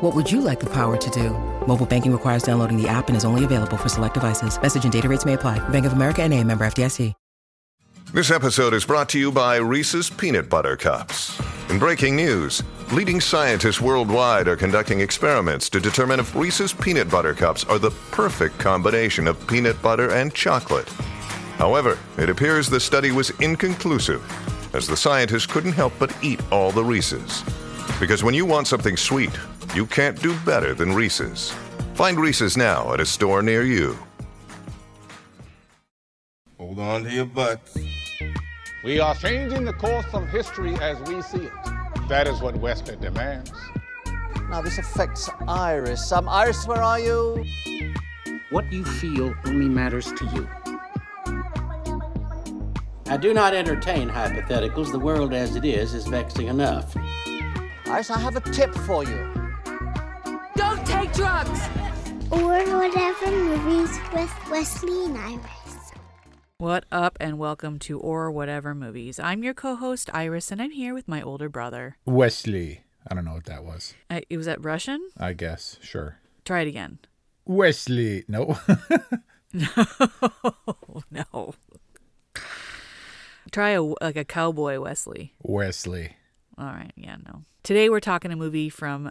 What would you like the power to do? Mobile banking requires downloading the app and is only available for select devices. Message and data rates may apply. Bank of America and a member FDIC. This episode is brought to you by Reese's Peanut Butter Cups. In breaking news, leading scientists worldwide are conducting experiments to determine if Reese's Peanut Butter Cups are the perfect combination of peanut butter and chocolate. However, it appears the study was inconclusive, as the scientists couldn't help but eat all the Reese's. Because when you want something sweet, you can't do better than Reese's. Find Reese's now at a store near you. Hold on to your butts. We are changing the course of history as we see it. That is what Wesley demands. Now this affects Iris. Um, Iris, where are you? What you feel only matters to you. I do not entertain hypotheticals. The world as it is is vexing enough. Iris, I have a tip for you. Don't take drugs! Or whatever movies with Wesley and Iris. What up, and welcome to Or Whatever Movies. I'm your co host, Iris, and I'm here with my older brother. Wesley. I don't know what that was. Uh, it was that Russian? I guess. Sure. Try it again. Wesley. No. no. no. Try a like a cowboy Wesley. Wesley. All right. Yeah, no. Today we're talking a movie from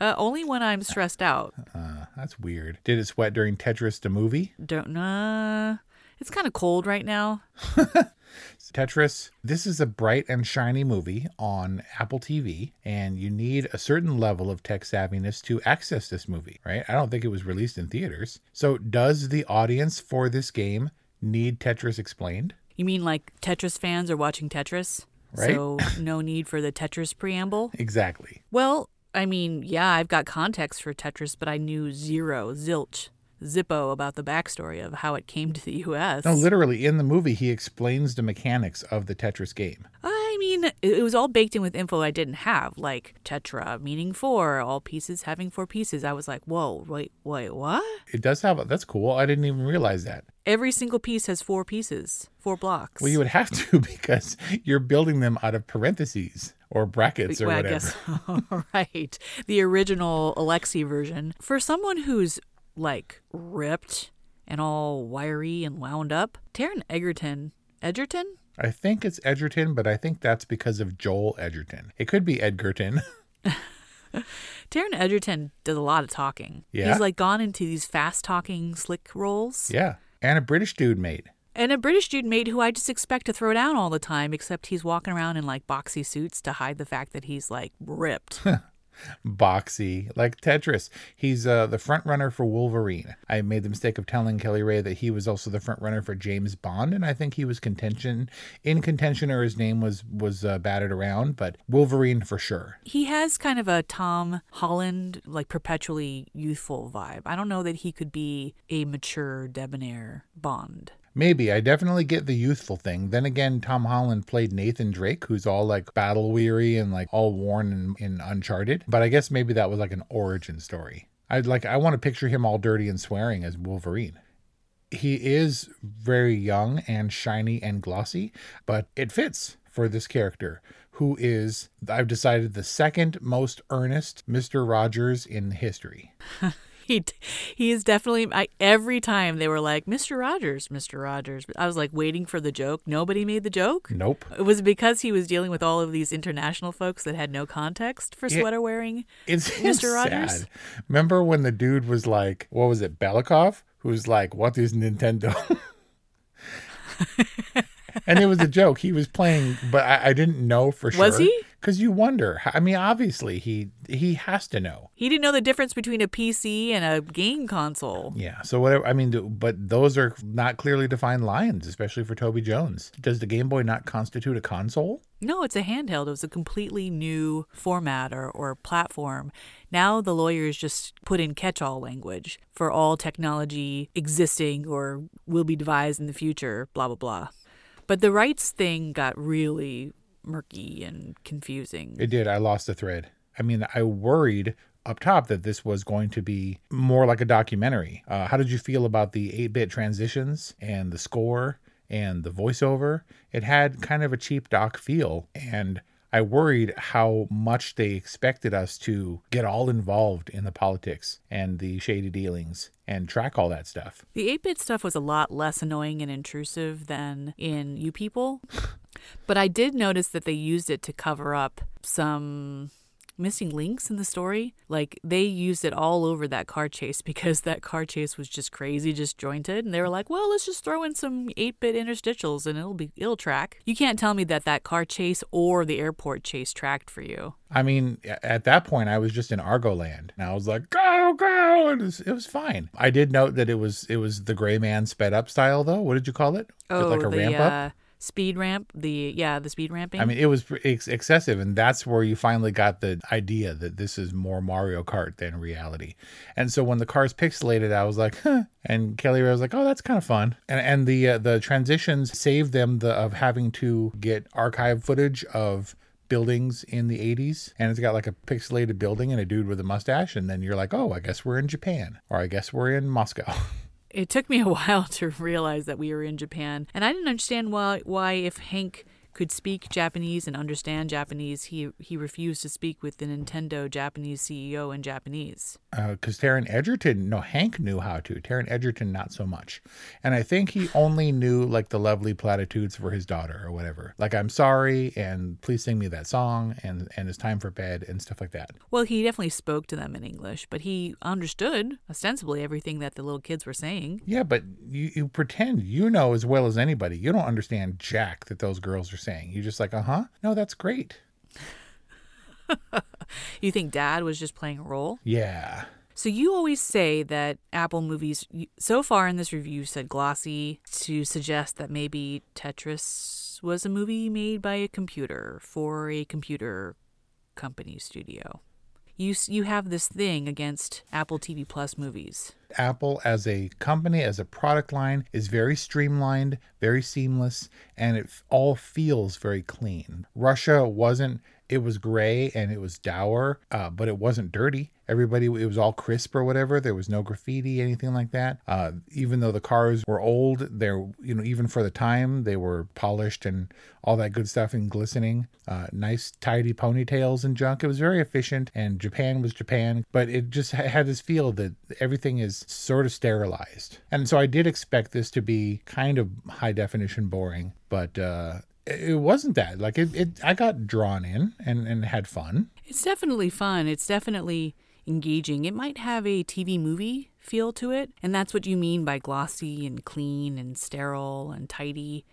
Uh, only when I'm stressed out. Uh, that's weird. Did it sweat during Tetris the movie? Don't know. It's kind of cold right now. Tetris, this is a bright and shiny movie on Apple TV, and you need a certain level of tech savviness to access this movie, right? I don't think it was released in theaters. So, does the audience for this game need Tetris explained? You mean like Tetris fans are watching Tetris? Right. So, no need for the Tetris preamble? Exactly. Well, I mean, yeah, I've got context for Tetris, but I knew zero, zilch, zippo about the backstory of how it came to the U.S. No, literally, in the movie, he explains the mechanics of the Tetris game. I mean, it was all baked in with info I didn't have, like tetra meaning four, all pieces having four pieces. I was like, whoa, wait, wait, what? It does have, a, that's cool. I didn't even realize that. Every single piece has four pieces, four blocks. Well, you would have to because you're building them out of parentheses or brackets or well, whatever. I guess, right. The original Alexi version. For someone who's like ripped and all wiry and wound up, Taron Egerton, Edgerton? I think it's Edgerton, but I think that's because of Joel Edgerton. It could be Edgerton. Taron Egerton does a lot of talking. Yeah. He's like gone into these fast talking, slick roles. Yeah. And a British dude made. And a British dude mate who I just expect to throw down all the time, except he's walking around in like boxy suits to hide the fact that he's like ripped. Boxy, like Tetris. He's uh, the front runner for Wolverine. I made the mistake of telling Kelly Ray that he was also the front runner for James Bond, and I think he was contention in contention, or his name was was uh, batted around. But Wolverine for sure. He has kind of a Tom Holland, like perpetually youthful vibe. I don't know that he could be a mature, debonair Bond. Maybe. I definitely get the youthful thing. Then again, Tom Holland played Nathan Drake, who's all like battle weary and like all worn and, in Uncharted. But I guess maybe that was like an origin story. I'd like I want to picture him all dirty and swearing as Wolverine. He is very young and shiny and glossy, but it fits for this character who is I've decided the second most earnest Mr. Rogers in history. he he is definitely I, every time they were like Mr. Rogers, Mr. Rogers. I was like waiting for the joke. Nobody made the joke. Nope. It was because he was dealing with all of these international folks that had no context for sweater wearing. It's Mr. Rogers. sad. Remember when the dude was like, what was it, Belikov? Who's like, what is Nintendo? and it was a joke. He was playing, but I, I didn't know for sure. Was he? Because you wonder. I mean, obviously he he has to know. He didn't know the difference between a PC and a game console. Yeah. So whatever. I mean, but those are not clearly defined lines, especially for Toby Jones. Does the Game Boy not constitute a console? No, it's a handheld. It was a completely new format or, or platform. Now the lawyers just put in catch all language for all technology existing or will be devised in the future, blah, blah, blah. But the rights thing got really murky and confusing. It did. I lost the thread. I mean, I worried up top that this was going to be more like a documentary. Uh, how did you feel about the 8 bit transitions and the score and the voiceover? It had kind of a cheap doc feel. And I worried how much they expected us to get all involved in the politics and the shady dealings and track all that stuff. The 8 bit stuff was a lot less annoying and intrusive than in You People. but I did notice that they used it to cover up some missing links in the story. Like they used it all over that car chase because that car chase was just crazy, disjointed. And they were like, "Well, let's just throw in some 8-bit interstitials and it'll be it'll track." You can't tell me that that car chase or the airport chase tracked for you. I mean, at that point, I was just in Argo land, and I was like, "Go, go!" And it was, it was fine. I did note that it was it was the Gray Man sped up style, though. What did you call it? Oh, like a the, ramp uh, up. Speed ramp. The yeah, the speed ramping. I mean, it was ex- excessive, and that's where you finally got the idea that this is more Mario Kart than reality. And so when the car's pixelated, I was like, huh. And Kelly was like, oh, that's kind of fun. And and the uh, the transitions saved them the of having to get archive footage of buildings in the 80s and it's got like a pixelated building and a dude with a mustache and then you're like oh i guess we're in japan or i guess we're in moscow it took me a while to realize that we were in Japan, and I didn't understand why why if Hank could speak Japanese and understand Japanese, he he refused to speak with the Nintendo Japanese CEO in Japanese. because uh, Taron Egerton, no, Hank knew how to. Taron Edgerton, not so much. And I think he only knew like the lovely platitudes for his daughter or whatever. Like, I'm sorry, and please sing me that song, and, and it's time for bed, and stuff like that. Well, he definitely spoke to them in English, but he understood ostensibly everything that the little kids were saying. Yeah, but you, you pretend you know as well as anybody. You don't understand jack that those girls are saying. You're just like, uh huh. No, that's great. You think Dad was just playing a role? Yeah. So you always say that Apple movies, so far in this review, said glossy to suggest that maybe Tetris was a movie made by a computer for a computer company studio. You you have this thing against Apple TV Plus movies. Apple as a company, as a product line, is very streamlined, very seamless, and it all feels very clean. Russia wasn't, it was gray and it was dour, uh, but it wasn't dirty. Everybody, it was all crisp or whatever. There was no graffiti, anything like that. Uh, even though the cars were old, they're, you know, even for the time, they were polished and all that good stuff and glistening. Uh, nice, tidy ponytails and junk. It was very efficient, and Japan was Japan, but it just had this feel that everything is sort of sterilized. And so I did expect this to be kind of high definition boring, but uh, it wasn't that. Like it, it I got drawn in and, and had fun. It's definitely fun. It's definitely engaging. It might have a TV movie feel to it, and that's what you mean by glossy and clean and sterile and tidy.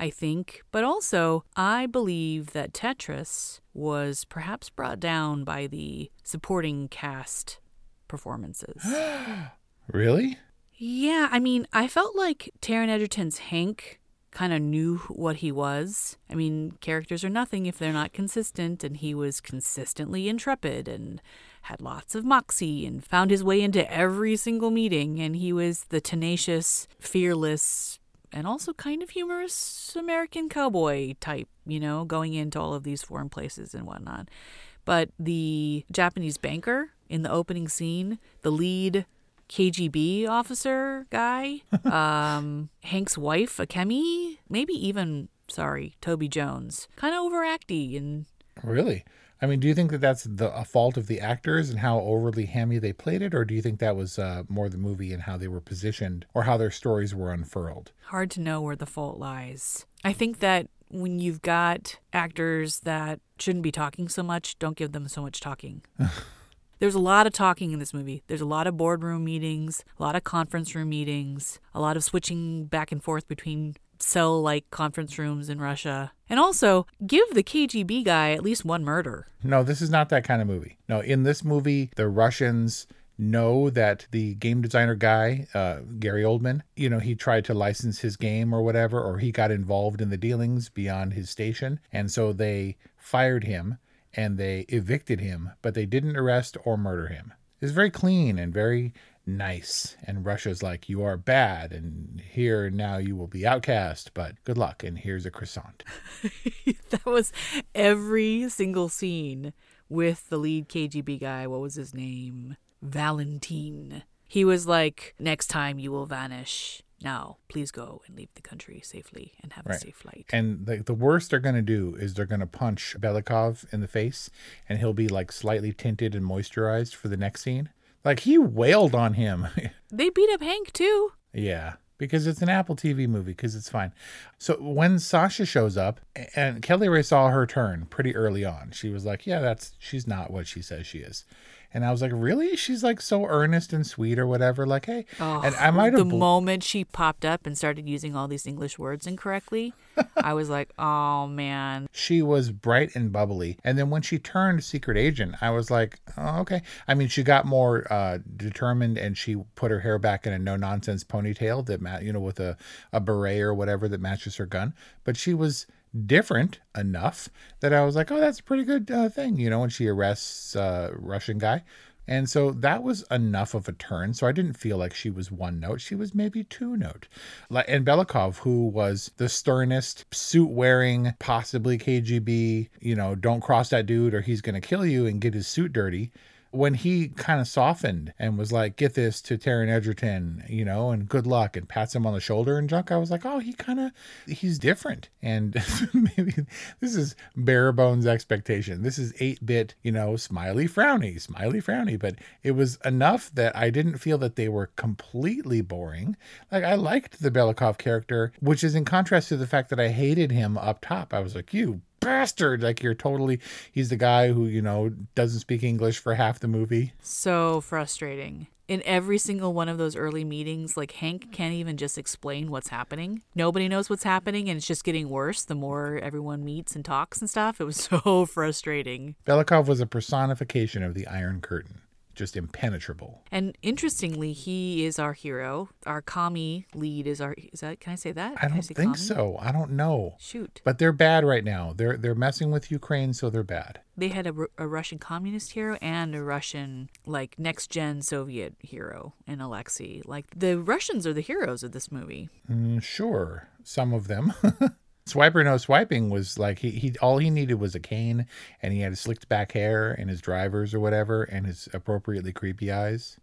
I think, but also I believe that Tetris was perhaps brought down by the supporting cast performances. Really? Yeah, I mean, I felt like Taron Egerton's Hank kind of knew what he was. I mean, characters are nothing if they're not consistent, and he was consistently intrepid and had lots of moxie and found his way into every single meeting, and he was the tenacious, fearless, and also kind of humorous American cowboy type, you know, going into all of these foreign places and whatnot. But the Japanese banker in the opening scene, the lead KGB officer guy, um, Hank's wife, Akemi, maybe even, sorry, Toby Jones, kind of overacty and. Really? I mean, do you think that that's the a fault of the actors and how overly hammy they played it, or do you think that was uh, more the movie and how they were positioned or how their stories were unfurled? Hard to know where the fault lies. I think that when you've got actors that shouldn't be talking so much, don't give them so much talking. There's a lot of talking in this movie. There's a lot of boardroom meetings, a lot of conference room meetings, a lot of switching back and forth between cell like conference rooms in Russia. And also, give the KGB guy at least one murder. No, this is not that kind of movie. No, in this movie, the Russians know that the game designer guy, uh, Gary Oldman, you know, he tried to license his game or whatever, or he got involved in the dealings beyond his station. And so they fired him and they evicted him, but they didn't arrest or murder him. It's very clean and very nice. And Russia's like, you are bad, and here now you will be outcast, but good luck, and here's a croissant. that was every single scene with the lead KGB guy. What was his name? Valentin. He was like, next time you will vanish. Now, please go and leave the country safely and have a safe flight. And the, the worst they're going to do is they're going to punch Belikov in the face, and he'll be like slightly tinted and moisturized for the next scene. Like he wailed on him. they beat up Hank too. Yeah, because it's an Apple TV movie, because it's fine. So when Sasha shows up, and Kelly Ray saw her turn pretty early on, she was like, "Yeah, that's she's not what she says she is." And I was like, really? She's like so earnest and sweet or whatever. Like, hey. Oh, and I might have. The bl- moment she popped up and started using all these English words incorrectly, I was like, oh man. She was bright and bubbly. And then when she turned secret agent, I was like, oh, okay. I mean, she got more uh, determined and she put her hair back in a no nonsense ponytail that, you know, with a, a beret or whatever that matches her gun. But she was different enough that I was like, oh, that's a pretty good uh, thing, you know, when she arrests uh, Russian guy. And so that was enough of a turn. So I didn't feel like she was one note. She was maybe two note. And Belikov, who was the sternest, suit wearing, possibly KGB, you know, don't cross that dude or he's going to kill you and get his suit dirty when he kind of softened and was like, get this to Taron Egerton, you know, and good luck and pats him on the shoulder and junk, I was like, oh, he kind of, he's different. And maybe this is bare bones expectation. This is 8 bit, you know, smiley frowny, smiley frowny. But it was enough that I didn't feel that they were completely boring. Like I liked the Belikov character, which is in contrast to the fact that I hated him up top. I was like, you bastard. Like you're totally he's the guy who, you know, doesn't speak English for half the movie. So frustrating. In every single one of those early meetings, like Hank can't even just explain what's happening. Nobody knows what's happening and it's just getting worse the more everyone meets and talks and stuff. It was so frustrating. Belikov was a personification of the Iron Curtain just impenetrable. And interestingly, he is our hero. Our commie lead is our is that can I say that? I don't I think so. I don't know. Shoot. But they're bad right now. They're they're messing with Ukraine, so they're bad. They had a, a Russian communist hero and a Russian like next gen Soviet hero in Alexei. Like the Russians are the heroes of this movie. Mm, sure, some of them. Swiper no swiping was like he, he all he needed was a cane and he had his slicked back hair and his drivers or whatever and his appropriately creepy eyes.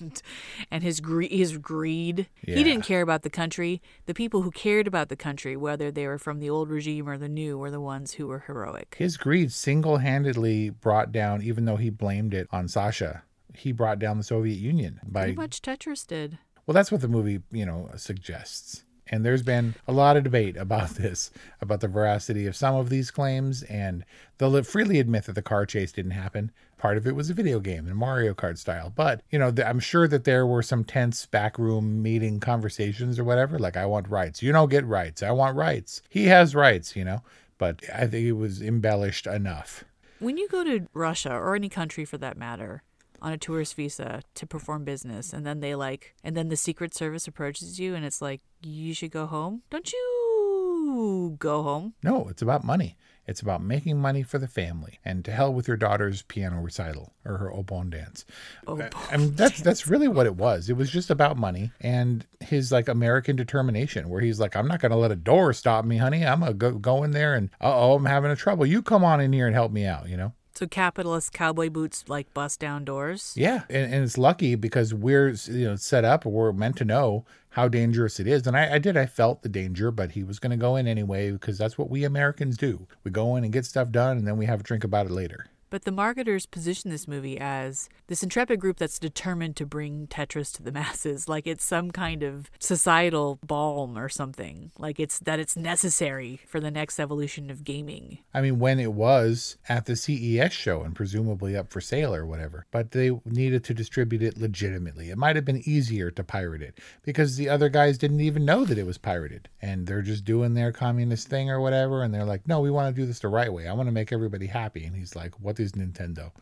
and and his gre- his greed. Yeah. He didn't care about the country. The people who cared about the country, whether they were from the old regime or the new, were the ones who were heroic. His greed single handedly brought down, even though he blamed it on Sasha, he brought down the Soviet Union by Pretty much Tetris did. Well, that's what the movie, you know, suggests. And there's been a lot of debate about this, about the veracity of some of these claims, and they'll freely admit that the car chase didn't happen. Part of it was a video game in Mario Kart style. But, you know, I'm sure that there were some tense backroom meeting conversations or whatever. Like, I want rights. You don't get rights. I want rights. He has rights, you know? But I think it was embellished enough. When you go to Russia or any country for that matter, on a tourist visa to perform business and then they like and then the secret service approaches you and it's like you should go home don't you go home No, it's about money. It's about making money for the family, and to hell with your daughter's piano recital or her oboe dance. oh I mean, that's that's really what it was. It was just about money and his like American determination, where he's like, "I'm not going to let a door stop me, honey. I'm gonna go, go in there and uh oh, I'm having a trouble. You come on in here and help me out." You know. So capitalist cowboy boots like bust down doors Yeah, and, and it's lucky because we're you know set up. We're meant to know how dangerous it is, and I, I did. I felt the danger, but he was going to go in anyway because that's what we Americans do. We go in and get stuff done, and then we have a drink about it later. But the marketers position this movie as this intrepid group that's determined to bring Tetris to the masses, like it's some kind of societal balm or something. Like it's that it's necessary for the next evolution of gaming. I mean, when it was at the CES show and presumably up for sale or whatever, but they needed to distribute it legitimately. It might have been easier to pirate it because the other guys didn't even know that it was pirated and they're just doing their communist thing or whatever. And they're like, no, we want to do this the right way. I want to make everybody happy. And he's like, what is Nintendo?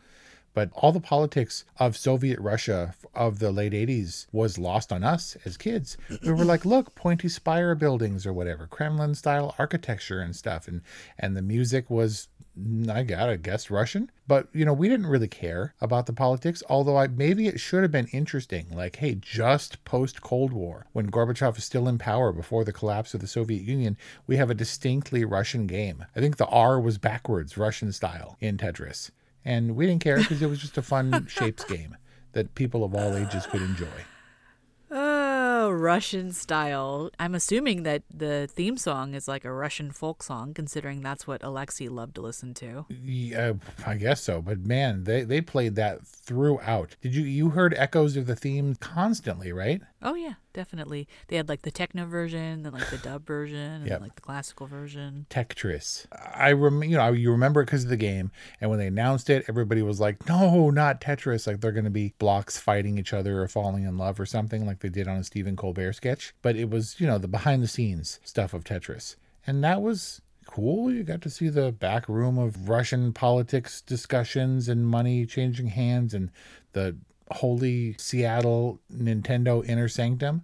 But all the politics of Soviet Russia of the late 80s was lost on us as kids. We were like, look, pointy spire buildings or whatever, Kremlin style architecture and stuff. And, and the music was, I gotta guess, Russian. But, you know, we didn't really care about the politics, although I, maybe it should have been interesting. Like, hey, just post Cold War, when Gorbachev is still in power before the collapse of the Soviet Union, we have a distinctly Russian game. I think the R was backwards, Russian style, in Tetris and we didn't care because it was just a fun shapes game that people of all ages could enjoy. Russian style. I'm assuming that the theme song is like a Russian folk song, considering that's what Alexei loved to listen to. Yeah, I guess so. But man, they, they played that throughout. Did you you heard echoes of the theme constantly, right? Oh yeah, definitely. They had like the techno version, then like the dub version, and Yep. like the classical version. Tetris. I rem, you know, you remember it because of the game, and when they announced it, everybody was like, "No, not Tetris!" Like they're going to be blocks fighting each other or falling in love or something, like they did on a Stephen Colbert sketch. But it was, you know, the behind the scenes stuff of Tetris, and that was cool. You got to see the back room of Russian politics discussions and money changing hands and the holy Seattle Nintendo inner sanctum.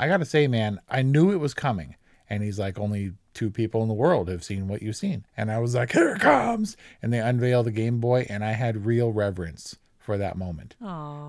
I got to say, man, I knew it was coming. And he's like, only two people in the world have seen what you've seen. And I was like, here it comes. And they unveil the Game Boy, and I had real reverence for that moment.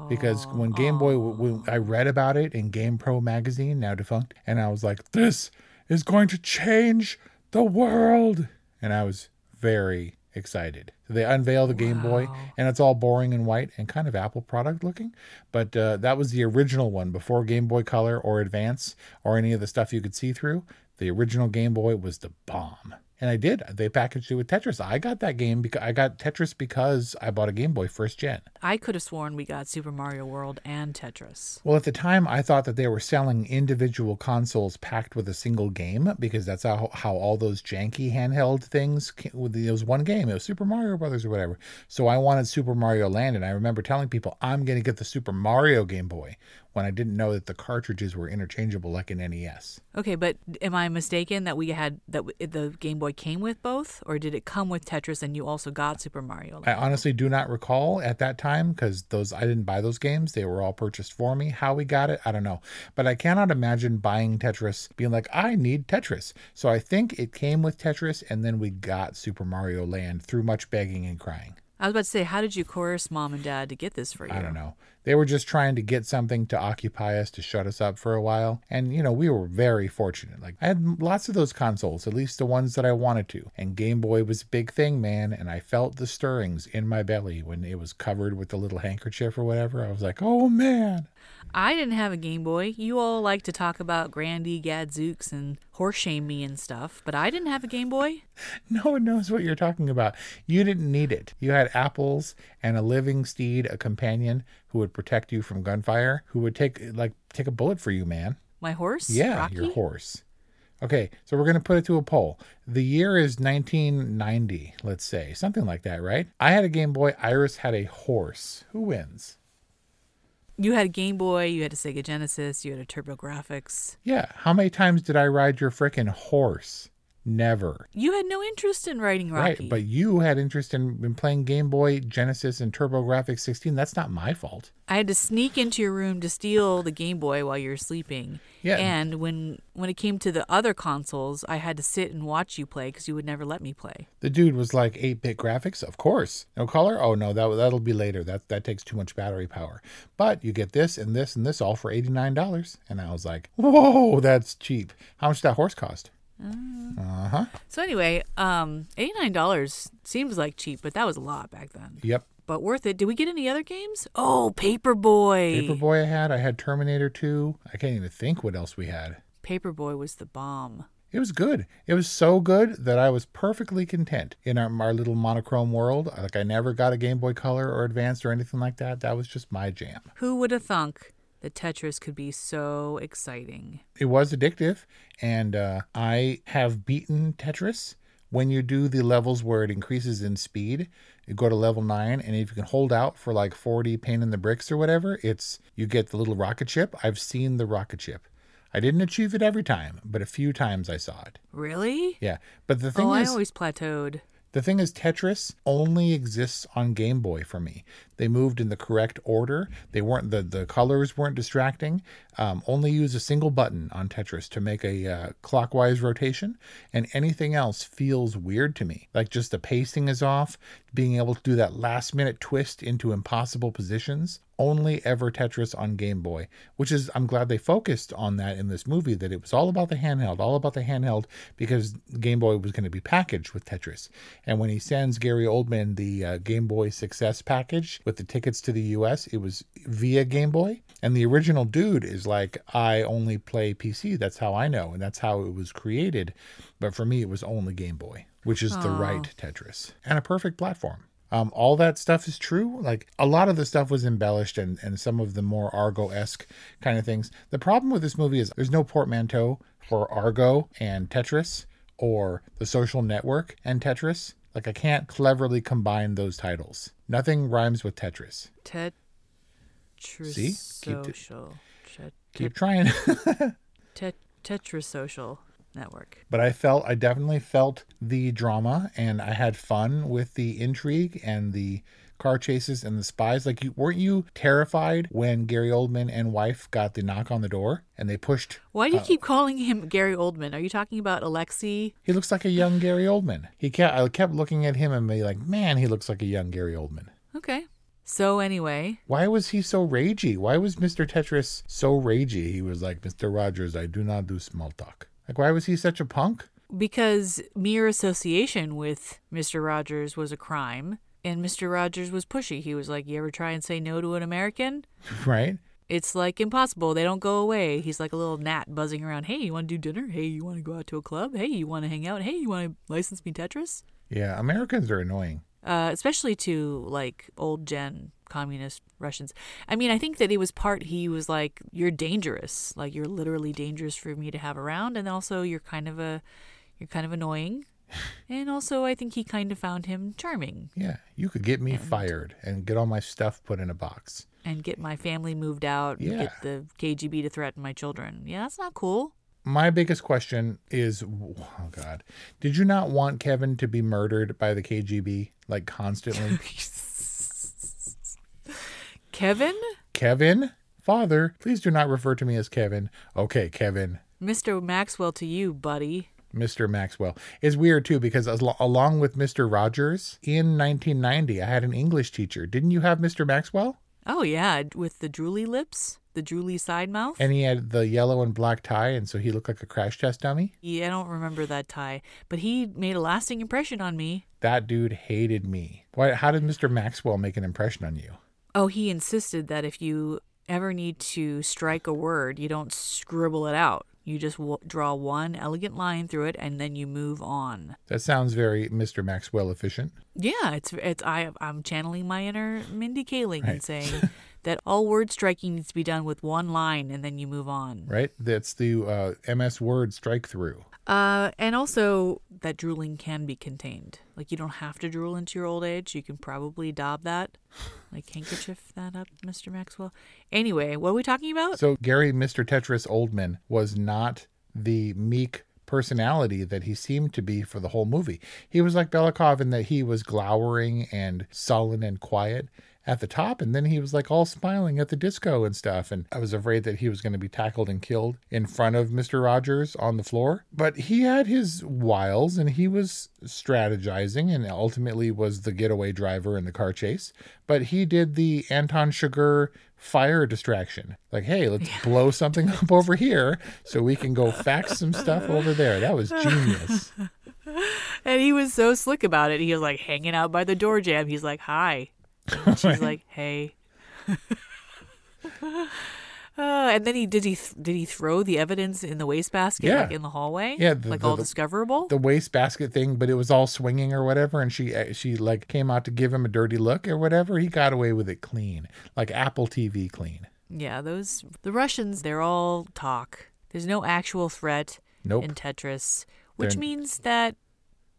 Because when Game Boy, when I read about it in Game Pro magazine, now defunct, and I was like, this is going to change the world. And I was very excited. They unveil the Game Boy, and it's all boring and white and kind of Apple product looking. But uh, that was the original one before Game Boy Color or Advance or any of the stuff you could see through. The original Game Boy was the bomb. And I did. They packaged it with Tetris. I got that game because I got Tetris because I bought a Game Boy first gen. I could have sworn we got Super Mario World and Tetris. Well, at the time, I thought that they were selling individual consoles packed with a single game because that's how, how all those janky handheld things came, with it was one game. It was Super Mario Brothers or whatever. So I wanted Super Mario Land, and I remember telling people I'm going to get the Super Mario Game Boy when I didn't know that the cartridges were interchangeable like an NES. Okay, but am I mistaken that we had that the Game Boy came with both, or did it come with Tetris and you also got Super Mario? I honestly do not recall at that time because those I didn't buy those games. They were all purchased for me. How we got it, I don't know. But I cannot imagine buying Tetris being like, I need Tetris. So I think it came with Tetris and then we got Super Mario Land through much begging and crying. I was about to say, how did you coerce mom and dad to get this for you? I don't know. They were just trying to get something to occupy us to shut us up for a while. And, you know, we were very fortunate. Like, I had lots of those consoles, at least the ones that I wanted to. And Game Boy was a big thing, man. And I felt the stirrings in my belly when it was covered with the little handkerchief or whatever. I was like, oh, man. I didn't have a Game Boy. You all like to talk about Grandy Gadzooks and horse shame me and stuff, but I didn't have a Game Boy. No one knows what you're talking about. You didn't need it. You had apples and a living steed, a companion who would protect you from gunfire, who would take like take a bullet for you, man. My horse? Yeah, Rocky? your horse. Okay, so we're going to put it to a poll. The year is 1990, let's say, something like that, right? I had a Game Boy, Iris had a horse. Who wins? You had a Game Boy, you had a Sega Genesis, you had a TurboGrafx. Yeah, how many times did I ride your frickin' horse? Never. You had no interest in writing Rocky. Right, but you had interest in, in playing Game Boy, Genesis, and TurboGrafx 16. That's not my fault. I had to sneak into your room to steal the Game Boy while you were sleeping. Yeah. And when when it came to the other consoles, I had to sit and watch you play because you would never let me play. The dude was like 8-bit graphics, of course. No color? Oh no, that that'll be later. That that takes too much battery power. But you get this and this and this all for $89. And I was like, "Whoa, that's cheap." How much did that horse cost? Uh huh. So anyway, um, eighty nine dollars seems like cheap, but that was a lot back then. Yep. But worth it. Did we get any other games? Oh, Paperboy. Paperboy I had. I had Terminator 2. I can't even think what else we had. Paperboy was the bomb. It was good. It was so good that I was perfectly content in our, our little monochrome world. Like I never got a Game Boy Color or Advanced or anything like that. That was just my jam. Who would have thunk that Tetris could be so exciting? It was addictive, and uh, I have beaten Tetris. When you do the levels where it increases in speed, you go to level nine, and if you can hold out for like 40 pain in the bricks or whatever, it's you get the little rocket ship. I've seen the rocket ship. I didn't achieve it every time, but a few times I saw it. Really? Yeah, but the thing oh, is, I always plateaued. The thing is, Tetris only exists on Game Boy for me. They moved in the correct order. They weren't the the colors weren't distracting. Um, only use a single button on Tetris to make a uh, clockwise rotation, and anything else feels weird to me. Like just the pacing is off. Being able to do that last minute twist into impossible positions. Only ever Tetris on Game Boy, which is I'm glad they focused on that in this movie. That it was all about the handheld, all about the handheld, because Game Boy was going to be packaged with Tetris. And when he sends Gary Oldman the uh, Game Boy Success package with the tickets to the US, it was via Game Boy. And the original dude is like, I only play PC. That's how I know. And that's how it was created. But for me, it was only Game Boy, which is the right Tetris and a perfect platform. Um, all that stuff is true. Like a lot of the stuff was embellished and, and some of the more Argo esque kind of things. The problem with this movie is there's no portmanteau for Argo and Tetris or the social network and Tetris. Like I can't cleverly combine those titles. Nothing rhymes with Tetris. Tetris See? Keep t- social. Keep trying. tet- Tetris social network. but I felt I definitely felt the drama and I had fun with the intrigue and the car chases and the spies. Like you weren't you terrified when Gary Oldman and wife got the knock on the door and they pushed Why do you uh, keep calling him Gary Oldman? Are you talking about Alexi? He looks like a young Gary Oldman. He kept I kept looking at him and be like, "Man, he looks like a young Gary Oldman." Okay. So anyway, Why was he so ragey? Why was Mr. Tetris so ragey? He was like, "Mr. Rogers, I do not do small talk." Like why was he such a punk? because mere association with Mr. Rogers was a crime, and Mr. Rogers was pushy. He was like, "You ever try and say no to an American?" Right? It's like impossible. They don't go away. He's like a little gnat buzzing around. Hey, you want to do dinner? Hey, you want to go out to a club? Hey, you want to hang out? Hey, you want to license me Tetris? Yeah, Americans are annoying. uh, especially to like old gen communist Russians. I mean, I think that it was part he was like, "You're dangerous. Like you're literally dangerous for me to have around, and also you're kind of a, you're kind of annoying." And also, I think he kind of found him charming Yeah, you could get me fired and get all my stuff put in a box. and get my family moved out and Yeah. get the KGB to threaten my children. Yeah, that's not cool. My biggest question is, oh God, did you not want Kevin to be murdered by the KGB like constantly? Kevin? Kevin, father, please do not refer to me as Kevin. Okay, Kevin, Mr. Maxwell to you, buddy. Mr. Maxwell. It's weird too because as, along with Mr. Rogers in 1990, I had an English teacher. Didn't you have Mr. Maxwell? Oh, yeah, with the drooly lips, the drooly side mouth. And he had the yellow and black tie, and so he looked like a crash test dummy. Yeah, I don't remember that tie, but he made a lasting impression on me. That dude hated me. Why? How did Mr. Maxwell make an impression on you? Oh, he insisted that if you ever need to strike a word, you don't scribble it out. You just w- draw one elegant line through it and then you move on. That sounds very Mr. Maxwell efficient. Yeah, it's it's I I'm channeling my inner Mindy Kaling and saying that all word striking needs to be done with one line and then you move on. right? That's the uh, MS Word strike through. Uh, and also that drooling can be contained. Like you don't have to drool into your old age. You can probably daub that, like handkerchief that up, Mr. Maxwell. Anyway, what are we talking about? So Gary, Mr. Tetris Oldman, was not the meek personality that he seemed to be for the whole movie. He was like Belikov in that he was glowering and sullen and quiet at the top and then he was like all smiling at the disco and stuff and i was afraid that he was going to be tackled and killed in front of mr rogers on the floor. But he had his wiles and he was strategizing and ultimately was the getaway driver in the car chase. But he did the anton chigurh fire distraction. Like hey let's yeah. blow something up over here so we can go fax some stuff over there. That was genius. And he was so slick about it. He was like hanging out by the door jamb he's like hi and she's like, "Hey." uh, and then he did he th- did he throw the evidence in the wastebasket Yeah. like in the hallway? Yeah, the- like the- all the- discoverable. the wastebasket thing, but it was all swinging or whatever. And she uh, she like came out to give him a dirty look or whatever. He got away with it clean, like Apple TV clean. yeah, those the Russians. They're all talk. There's no actual threat Nope. in Tetris, which They're- means that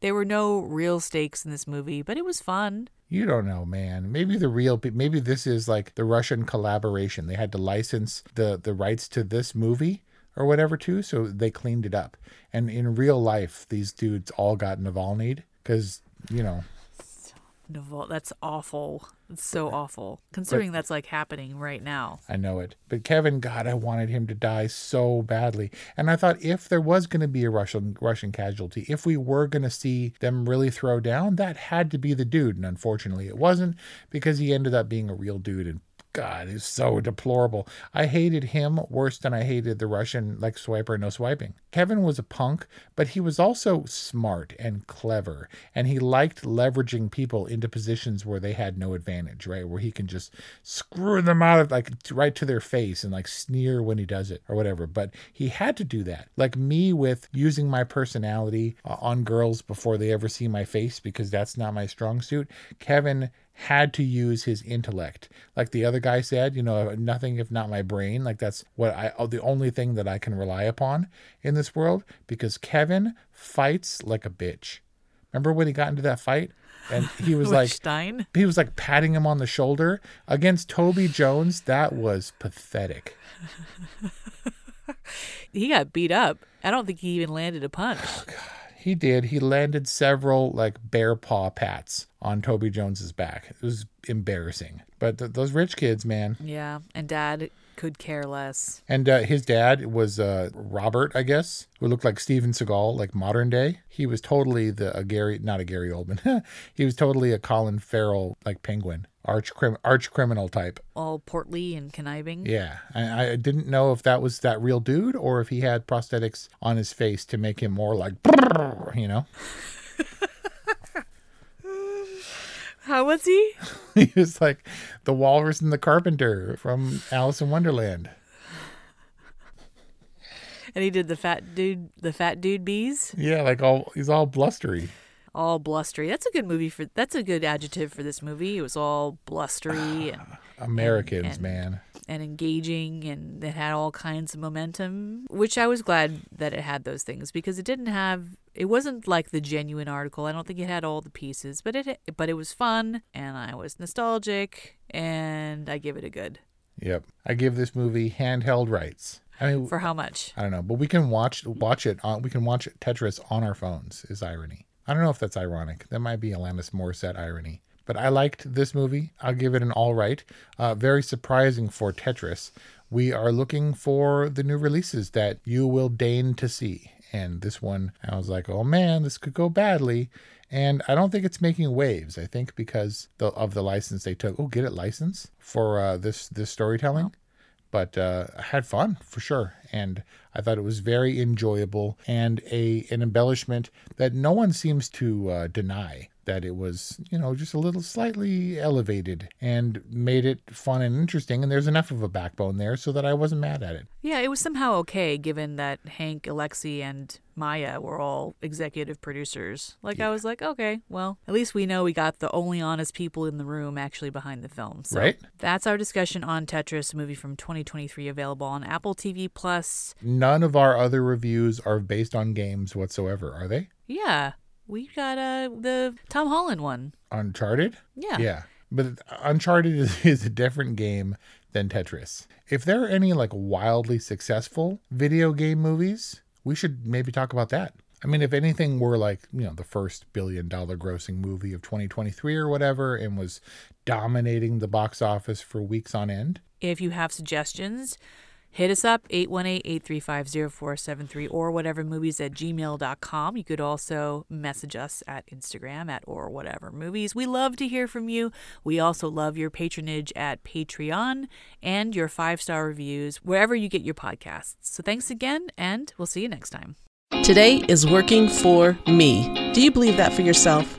there were no real stakes in this movie, but it was fun. You don't know, man. Maybe the real, maybe this is like the Russian collaboration. They had to license the the rights to this movie or whatever too, so they cleaned it up. And in real life, these dudes all got Navalny'd because you know Naval, that's awful. It's so awful. Considering that's like happening right now. I know it. But Kevin, God, I wanted him to die so badly. And I thought if there was going to be a Russian Russian casualty, if we were going to see them really throw down, that had to be the dude. And unfortunately, it wasn't because he ended up being a real dude and God, he's so deplorable. I hated him worse than I hated the Russian like swiper no swiping. Kevin was a punk, but he was also smart and clever, and he liked leveraging people into positions where they had no advantage, right? Where he can just screw them out of like right to their face and like sneer when he does it or whatever. But he had to do that. Like me with using my personality uh, on girls before they ever see my face because that's not my strong suit. Kevin had to use his intellect. Like the other guy said, you know, nothing if not my brain. Like that's what I uh, the only thing that I can rely upon in this world because Kevin fights like a bitch. Remember when he got into that fight and he was like Stein? he was like patting him on the shoulder against Toby Jones. That was pathetic. He got beat up. I don't think he even landed a punch. He did. He landed several like bear paw pats on Toby Jones's back. It was embarrassing. But th- those rich kids, man. Yeah, and dad could care less. And uh, his dad was uh, Robert, I guess, who looked like Steven Seagal, like modern day. He was totally the a Gary, not a Gary Oldman. he was totally a Colin Farrell, like penguin, arch crim- arch criminal type. All portly and conniving. Yeah, I, I didn't know if that was that real dude or if he had prosthetics on his face to make him more like, you know. How was he? he was like the walrus and the carpenter from Alice in Wonderland. And he did the fat dude, the fat dude bees. Yeah, like all he's all blustery. All blustery. That's a good movie for. That's a good adjective for this movie. It was all blustery ah, and Americans, and- man. and engaging, and it had all kinds of momentum. Which I was glad that it had those things because it didn't have. It wasn't like the genuine article. I don't think it had all the pieces, but it but it was fun, and I was nostalgic, and I give it a good. Yep. I give this movie handheld rights. I mean, For how much? I don't know, but we can watch watch it on we can watch Tetris on our phones. Is irony. I don't know if that's ironic. That might be Alanis Morissette irony. But I liked this movie. I'll give it an all right. Uh, very surprising for Tetris. We are looking for the new releases that you will deign to see. And this one, I was like, oh man, this could go badly. And I don't think it's making waves. I think because the, of the license they took. Oh, get it license for uh, this this storytelling but uh, I had fun for sure, and I thought it was very enjoyable and a an embellishment that no one seems to uh, deny. That it was, you know, just a little slightly elevated and made it fun and interesting. And there's enough of a backbone there so that I wasn't mad at it. Yeah, it was somehow okay given that Hank, Alexi, and Maya were all executive producers. Like, yeah. I was like, okay, well, at least we know we got the only honest people in the room actually behind the film. So right. That's our discussion on Tetris, a movie from 2023, available on Apple TV Plus. None of our other reviews are based on games whatsoever, are they? Yeah. We got uh, the Tom Holland one. Uncharted? Yeah. Yeah. But Uncharted is, is a different game than Tetris. If there are any like wildly successful video game movies, we should maybe talk about that. I mean, if anything were like, you know, the first billion dollar grossing movie of 2023 or whatever and was dominating the box office for weeks on end. If you have suggestions, hit us up 818-835-0473 or whatever movies at gmail.com you could also message us at instagram at or whatever movies. We love to hear from you. We also love your patronage at patreon and your five star reviews wherever you get your podcasts. So thanks again and we'll see you next time. Today is working for me. Do you believe that for yourself